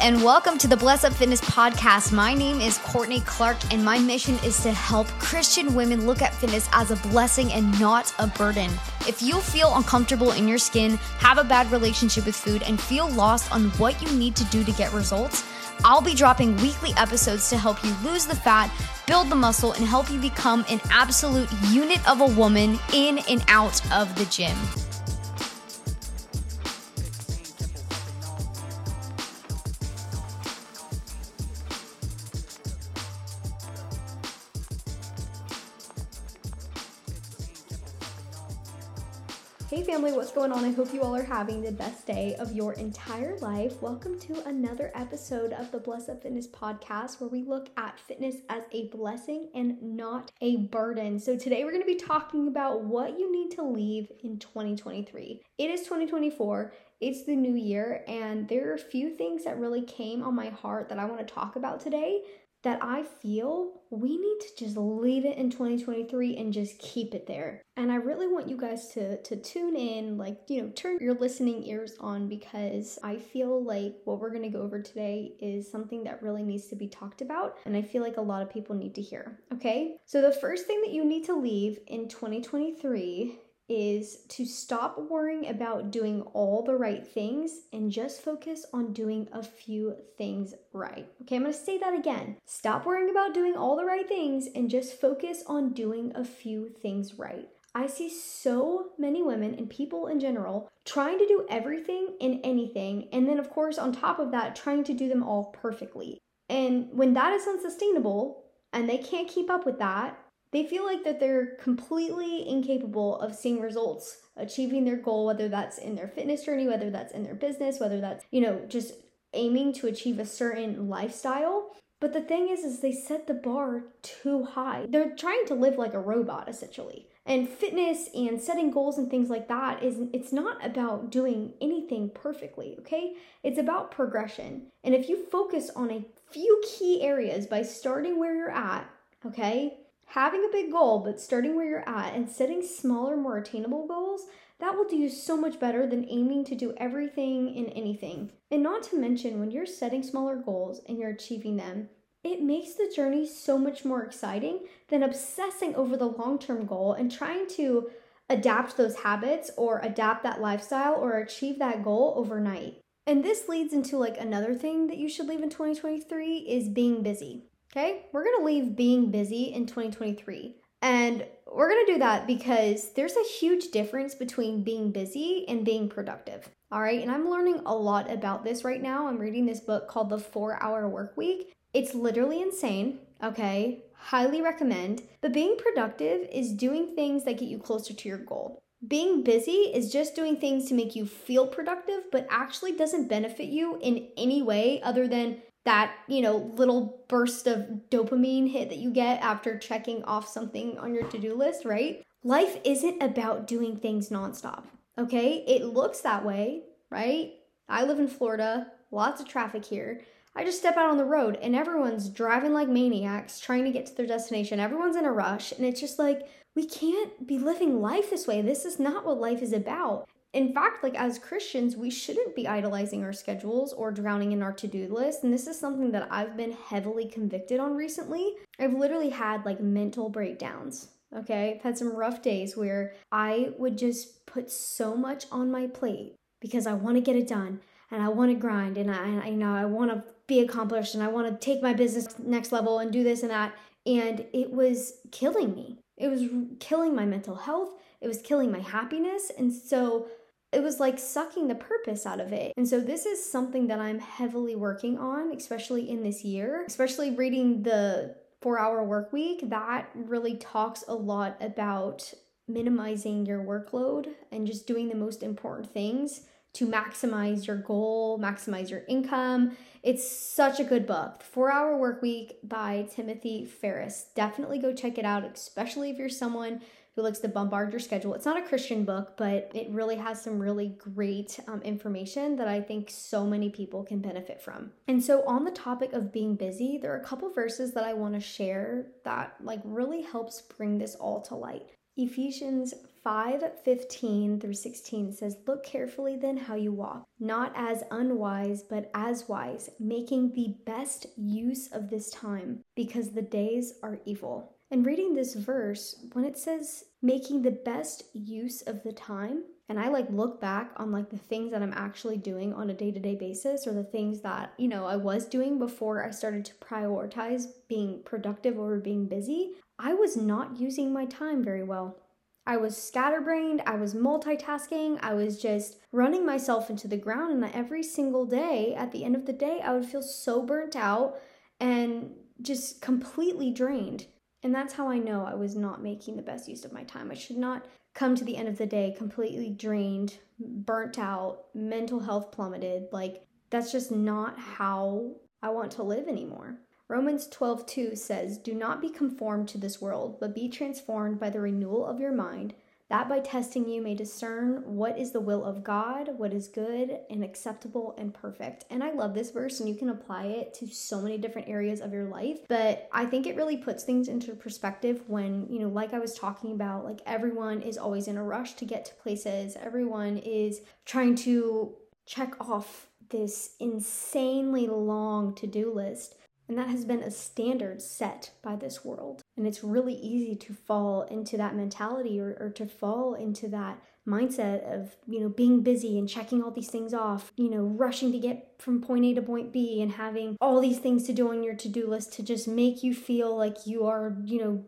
and welcome to the Bless Up Fitness podcast. My name is Courtney Clark, and my mission is to help Christian women look at fitness as a blessing and not a burden. If you feel uncomfortable in your skin, have a bad relationship with food, and feel lost on what you need to do to get results, I'll be dropping weekly episodes to help you lose the fat, build the muscle, and help you become an absolute unit of a woman in and out of the gym. Hey family, what's going on? I hope you all are having the best day of your entire life. Welcome to another episode of the Bless Up Fitness podcast where we look at fitness as a blessing and not a burden. So today we're going to be talking about what you need to leave in 2023. It is 2024. It's the new year, and there are a few things that really came on my heart that I want to talk about today that I feel we need to just leave it in 2023 and just keep it there. And I really want you guys to to tune in, like, you know, turn your listening ears on because I feel like what we're going to go over today is something that really needs to be talked about and I feel like a lot of people need to hear. Okay? So the first thing that you need to leave in 2023 is to stop worrying about doing all the right things and just focus on doing a few things right. Okay, I'm gonna say that again. Stop worrying about doing all the right things and just focus on doing a few things right. I see so many women and people in general trying to do everything and anything, and then, of course, on top of that, trying to do them all perfectly. And when that is unsustainable and they can't keep up with that, they feel like that they're completely incapable of seeing results, achieving their goal, whether that's in their fitness journey, whether that's in their business, whether that's, you know, just aiming to achieve a certain lifestyle. But the thing is, is they set the bar too high. They're trying to live like a robot, essentially. And fitness and setting goals and things like that is it's not about doing anything perfectly, okay? It's about progression. And if you focus on a few key areas by starting where you're at, okay? Having a big goal, but starting where you're at and setting smaller, more attainable goals, that will do you so much better than aiming to do everything in anything. And not to mention, when you're setting smaller goals and you're achieving them, it makes the journey so much more exciting than obsessing over the long term goal and trying to adapt those habits or adapt that lifestyle or achieve that goal overnight. And this leads into like another thing that you should leave in 2023 is being busy. Okay, we're gonna leave being busy in 2023. And we're gonna do that because there's a huge difference between being busy and being productive. All right, and I'm learning a lot about this right now. I'm reading this book called The Four Hour Work Week. It's literally insane, okay? Highly recommend. But being productive is doing things that get you closer to your goal. Being busy is just doing things to make you feel productive, but actually doesn't benefit you in any way other than that, you know, little burst of dopamine hit that you get after checking off something on your to do list, right? Life isn't about doing things nonstop, okay? It looks that way, right? I live in Florida, lots of traffic here. I just step out on the road and everyone's driving like maniacs trying to get to their destination. Everyone's in a rush, and it's just like, we can't be living life this way. This is not what life is about in fact, like as Christians, we shouldn't be idolizing our schedules or drowning in our to do list. And this is something that I've been heavily convicted on recently. I've literally had like mental breakdowns. Okay. I've had some rough days where I would just put so much on my plate because I want to get it done and I want to grind and I, I you know, I want to be accomplished and I want to take my business next level and do this and that. And it was killing me. It was killing my mental health. It was killing my happiness. And so it was like sucking the purpose out of it. And so this is something that I'm heavily working on, especially in this year, especially reading the 4-hour work week. That really talks a lot about minimizing your workload and just doing the most important things to maximize your goal, maximize your income. It's such a good book. 4-hour work week by Timothy Ferriss. Definitely go check it out, especially if you're someone who likes to bombard your schedule. It's not a Christian book, but it really has some really great um, information that I think so many people can benefit from. And so, on the topic of being busy, there are a couple verses that I want to share that like really helps bring this all to light. Ephesians 5:15 through 16 says, "Look carefully then how you walk, not as unwise, but as wise, making the best use of this time, because the days are evil." And reading this verse, when it says making the best use of the time, and I like look back on like the things that I'm actually doing on a day-to-day basis or the things that, you know, I was doing before I started to prioritize being productive over being busy, I was not using my time very well. I was scatterbrained, I was multitasking, I was just running myself into the ground. And every single day, at the end of the day, I would feel so burnt out and just completely drained. And that's how I know I was not making the best use of my time. I should not come to the end of the day completely drained, burnt out, mental health plummeted. Like, that's just not how I want to live anymore. Romans 12:2 says, "Do not be conformed to this world, but be transformed by the renewal of your mind, that by testing you may discern what is the will of God, what is good and acceptable and perfect." And I love this verse and you can apply it to so many different areas of your life, but I think it really puts things into perspective when, you know, like I was talking about, like everyone is always in a rush to get to places. Everyone is trying to check off this insanely long to-do list and that has been a standard set by this world. And it's really easy to fall into that mentality or, or to fall into that mindset of, you know, being busy and checking all these things off, you know, rushing to get from point A to point B and having all these things to do on your to do list to just make you feel like you are, you know,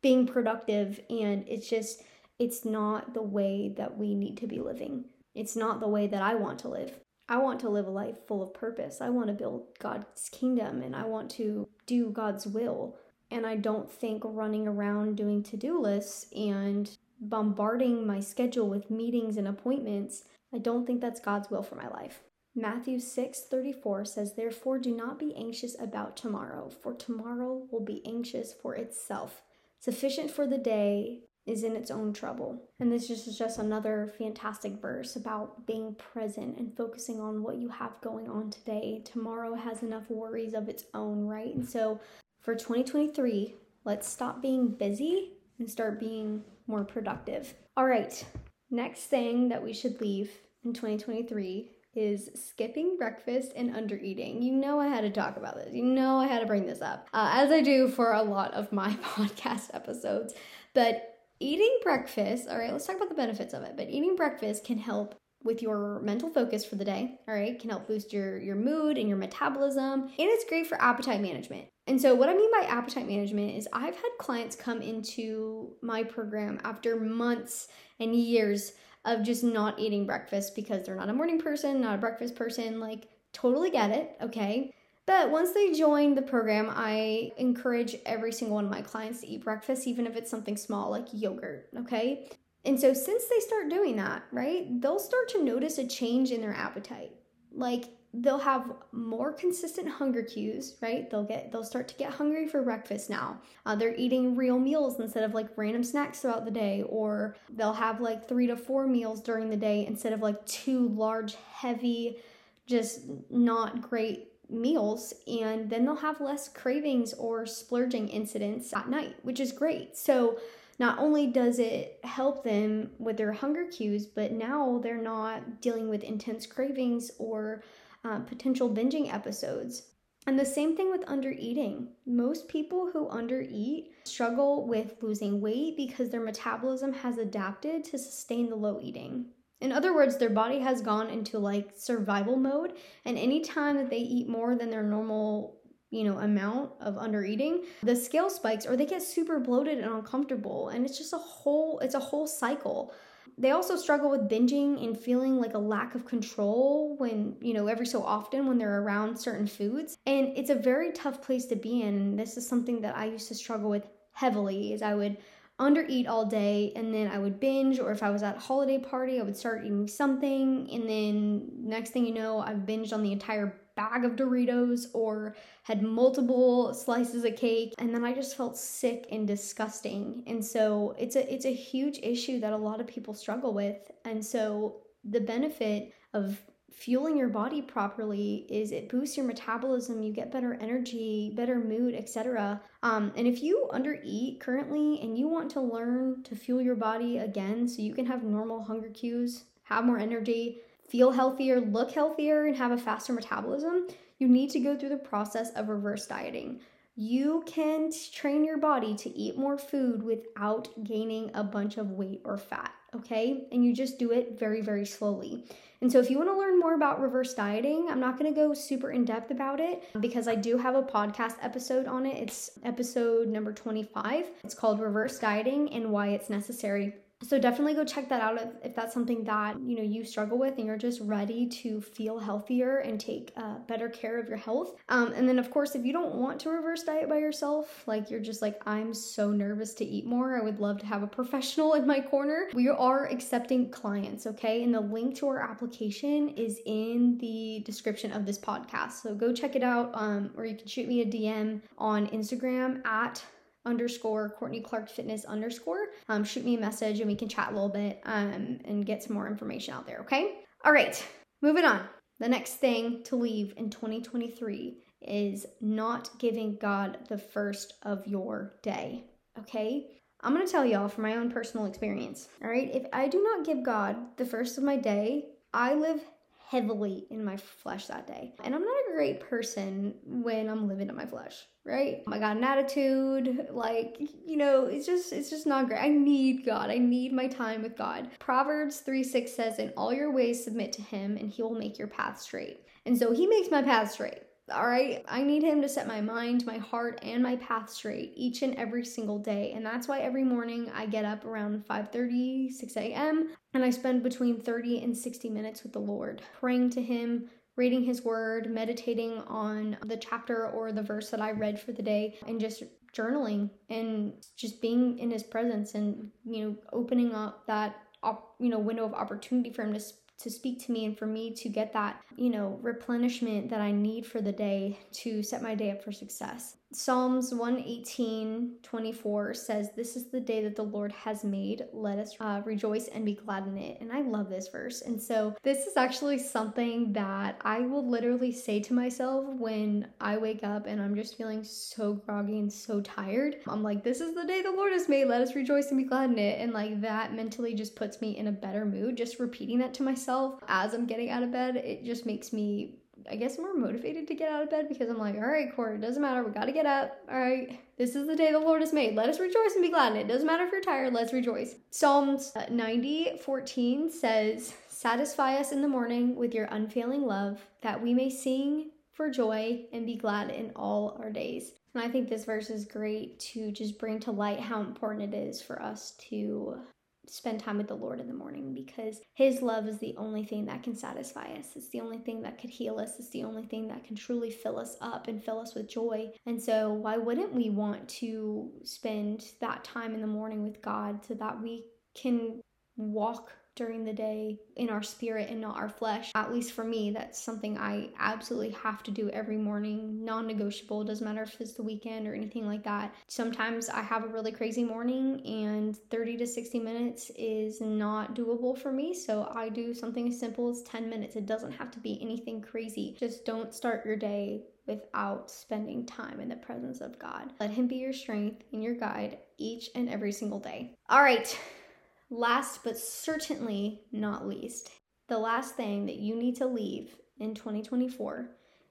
being productive. And it's just, it's not the way that we need to be living. It's not the way that I want to live. I want to live a life full of purpose. I want to build God's kingdom and I want to do God's will. And I don't think running around doing to do lists and bombarding my schedule with meetings and appointments, I don't think that's God's will for my life. Matthew 6:34 says, "Therefore do not be anxious about tomorrow, for tomorrow will be anxious for itself. Sufficient for the day is in its own trouble. And this is just another fantastic verse about being present and focusing on what you have going on today. Tomorrow has enough worries of its own, right? And so for 2023, let's stop being busy and start being more productive. All right, next thing that we should leave in 2023 is skipping breakfast and undereating. You know, I had to talk about this. You know, I had to bring this up, uh, as I do for a lot of my podcast episodes. But eating breakfast, all right, let's talk about the benefits of it. But eating breakfast can help with your mental focus for the day, all right? Can help boost your your mood and your metabolism, and it's great for appetite management. And so what I mean by appetite management is I've had clients come into my program after months and years of just not eating breakfast because they're not a morning person, not a breakfast person, like totally get it, okay? But once they join the program, I encourage every single one of my clients to eat breakfast, even if it's something small like yogurt, okay? And so since they start doing that, right, they'll start to notice a change in their appetite. Like they'll have more consistent hunger cues, right? They'll get they'll start to get hungry for breakfast now. Uh, they're eating real meals instead of like random snacks throughout the day, or they'll have like three to four meals during the day instead of like two large, heavy, just not great meals and then they'll have less cravings or splurging incidents at night, which is great. So not only does it help them with their hunger cues, but now they're not dealing with intense cravings or uh, potential binging episodes. And the same thing with under eating. Most people who undereat struggle with losing weight because their metabolism has adapted to sustain the low eating. In other words, their body has gone into like survival mode, and anytime that they eat more than their normal you know amount of under eating the scale spikes or they get super bloated and uncomfortable and it's just a whole it's a whole cycle. They also struggle with binging and feeling like a lack of control when you know every so often when they're around certain foods and it's a very tough place to be in this is something that i used to struggle with heavily is i would undereat all day and then I would binge or if I was at a holiday party I would start eating something and then next thing you know I've binged on the entire bag of Doritos or had multiple slices of cake and then I just felt sick and disgusting. And so it's a it's a huge issue that a lot of people struggle with. And so the benefit of fueling your body properly is it boosts your metabolism you get better energy better mood etc um, and if you undereat currently and you want to learn to fuel your body again so you can have normal hunger cues have more energy feel healthier look healthier and have a faster metabolism you need to go through the process of reverse dieting. You can train your body to eat more food without gaining a bunch of weight or fat okay and you just do it very very slowly and so, if you want to learn more about reverse dieting, I'm not going to go super in depth about it because I do have a podcast episode on it. It's episode number 25. It's called Reverse Dieting and Why It's Necessary so definitely go check that out if, if that's something that you know you struggle with and you're just ready to feel healthier and take uh, better care of your health. Um, and then of course if you don't want to reverse diet by yourself like you're just like i'm so nervous to eat more. I would love to have a professional in my corner. We are accepting clients okay? And the link to our application is in the description of this podcast. So go check it out um, or you can shoot me a dm on instagram at underscore Courtney Clark Fitness underscore. Um, shoot me a message and we can chat a little bit um, and get some more information out there, okay? All right, moving on. The next thing to leave in 2023 is not giving God the first of your day, okay? I'm gonna tell y'all from my own personal experience, all right? If I do not give God the first of my day, I live heavily in my flesh that day. And I'm not great person when I'm living in my flesh, right? I got an attitude, like, you know, it's just it's just not great. I need God. I need my time with God. Proverbs 3 6 says, In all your ways submit to him, and he will make your path straight. And so he makes my path straight. All right, I need him to set my mind, my heart, and my path straight each and every single day. And that's why every morning I get up around 5:30, 6 a.m. and I spend between 30 and 60 minutes with the Lord, praying to him, reading his word, meditating on the chapter or the verse that I read for the day, and just journaling and just being in his presence and you know opening up that you know window of opportunity for him to to speak to me and for me to get that, you know, replenishment that I need for the day to set my day up for success. Psalms 118 24 says, This is the day that the Lord has made. Let us uh, rejoice and be glad in it. And I love this verse. And so, this is actually something that I will literally say to myself when I wake up and I'm just feeling so groggy and so tired. I'm like, This is the day the Lord has made. Let us rejoice and be glad in it. And like that mentally just puts me in a better mood. Just repeating that to myself as I'm getting out of bed, it just makes me I guess more motivated to get out of bed because I'm like, all right, Court, it doesn't matter. We got to get up. All right, this is the day the Lord has made. Let us rejoice and be glad in it. Doesn't matter if you're tired, let's rejoice. Psalms uh, 90 14 says, Satisfy us in the morning with your unfailing love, that we may sing for joy and be glad in all our days. And I think this verse is great to just bring to light how important it is for us to spend time with the Lord in the morning because His love is the only thing that can satisfy us. It's the only thing that could heal us. It's the only thing that can truly fill us up and fill us with joy. And so, why wouldn't we want to spend that time in the morning with God so that we can walk during the day in our spirit and not our flesh. At least for me, that's something I absolutely have to do every morning, non negotiable. Doesn't matter if it's the weekend or anything like that. Sometimes I have a really crazy morning and 30 to 60 minutes is not doable for me. So I do something as simple as 10 minutes. It doesn't have to be anything crazy. Just don't start your day without spending time in the presence of God. Let Him be your strength and your guide each and every single day. All right. Last but certainly not least, the last thing that you need to leave in 2024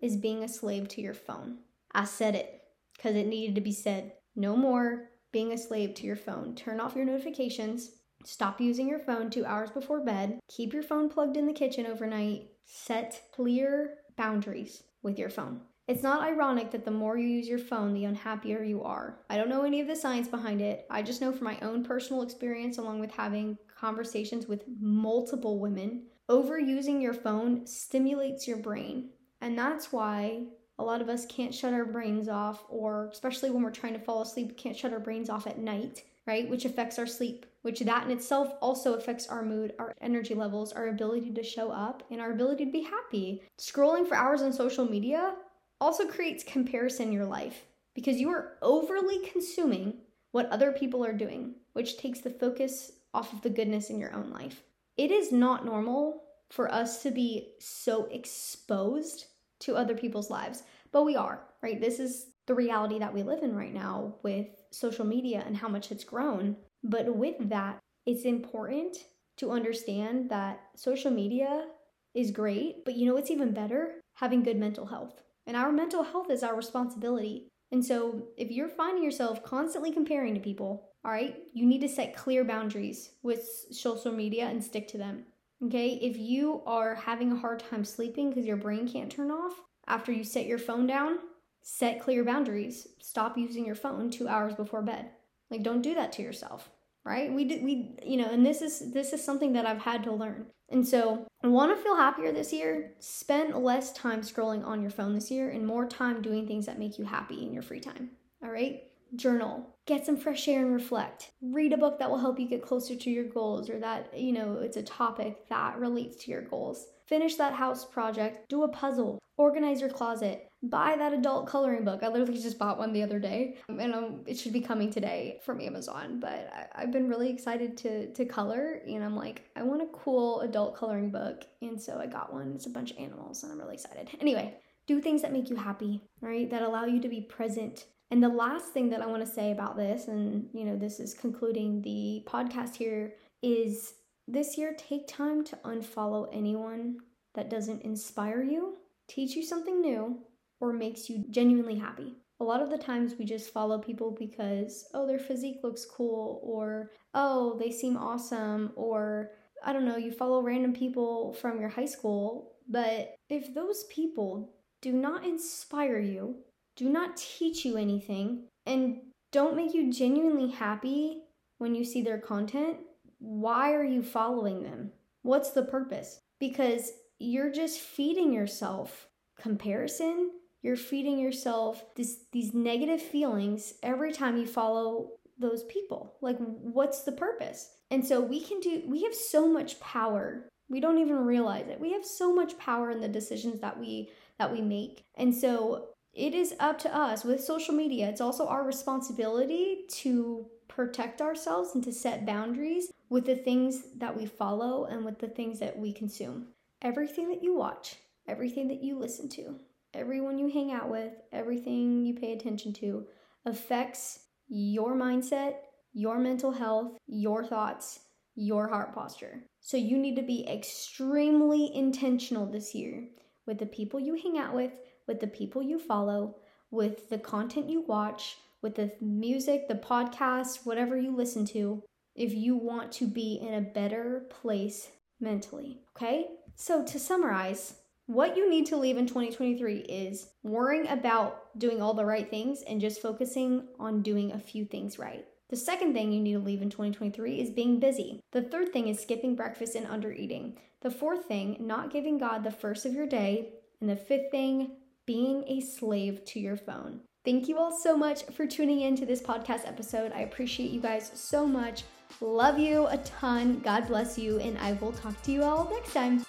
is being a slave to your phone. I said it because it needed to be said. No more being a slave to your phone. Turn off your notifications. Stop using your phone two hours before bed. Keep your phone plugged in the kitchen overnight. Set clear boundaries with your phone. It's not ironic that the more you use your phone, the unhappier you are. I don't know any of the science behind it. I just know from my own personal experience, along with having conversations with multiple women, overusing your phone stimulates your brain. And that's why a lot of us can't shut our brains off, or especially when we're trying to fall asleep, can't shut our brains off at night, right? Which affects our sleep, which that in itself also affects our mood, our energy levels, our ability to show up, and our ability to be happy. Scrolling for hours on social media also creates comparison in your life because you are overly consuming what other people are doing, which takes the focus off of the goodness in your own life. It is not normal for us to be so exposed to other people's lives, but we are, right? This is the reality that we live in right now with social media and how much it's grown. But with that, it's important to understand that social media is great, but you know what's even better? Having good mental health. And our mental health is our responsibility. And so if you're finding yourself constantly comparing to people, all right, you need to set clear boundaries with social media and stick to them. Okay, if you are having a hard time sleeping because your brain can't turn off after you set your phone down, set clear boundaries. Stop using your phone two hours before bed. Like, don't do that to yourself right? We did we you know and this is this is something that i've had to learn. And so want to feel happier this year. Spend less time scrolling on your phone this year and more time doing things that make you happy in your free time all right? Journal. Get some fresh air and reflect. Read a book that will help you get closer to your goals or that you know it's a topic that relates to your goals. Finish that house project. Do a puzzle. Organize your closet buy that adult coloring book. I literally just bought one the other day, and um, it should be coming today from Amazon. But I, have been really excited to to color, and I'm like, I want a cool adult coloring book, and so I got one. It's a bunch of animals, and I'm really excited. Anyway, do things that make you happy, right? That allow you to be present. And the last thing that I want to say about this, and you know, this is concluding the podcast here, is this year take time to unfollow anyone that doesn't inspire you, teach you something new, or makes you genuinely happy. A lot of the times we just follow people because, oh, their physique looks cool, or oh, they seem awesome, or I don't know, you follow random people from your high school. But if those people do not inspire you, do not teach you anything, and don't make you genuinely happy when you see their content, why are you following them? What's the purpose? Because you're just feeding yourself comparison you're feeding yourself this these negative feelings every time you follow those people. Like what's the purpose? And so we can do we have so much power. We don't even realize it. We have so much power in the decisions that we that we make. And so it is up to us with social media. It's also our responsibility to protect ourselves and to set boundaries with the things that we follow and with the things that we consume. Everything that you watch, everything that you listen to, everyone you hang out with, everything you pay attention to affects your mindset, your mental health, your thoughts, your heart posture. So you need to be extremely intentional this year with the people you hang out with, with the people you follow, with the content you watch, with the music, the podcast, whatever you listen to, if you want to be in a better place mentally. Okay? So to summarize, what you need to leave in 2023 is worrying about doing all the right things and just focusing on doing a few things right. The second thing you need to leave in 2023 is being busy. The third thing is skipping breakfast and under eating. The fourth thing, not giving God the first of your day. And the fifth thing, being a slave to your phone. Thank you all so much for tuning in to this podcast episode. I appreciate you guys so much. Love you a ton. God bless you. And I will talk to you all next time.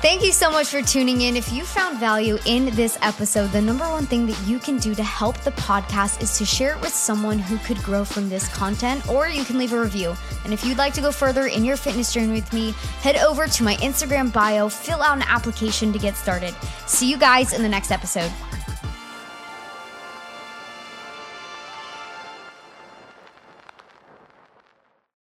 Thank you so much for tuning in. If you found value in this episode, the number one thing that you can do to help the podcast is to share it with someone who could grow from this content, or you can leave a review. And if you'd like to go further in your fitness journey with me, head over to my Instagram bio, fill out an application to get started. See you guys in the next episode.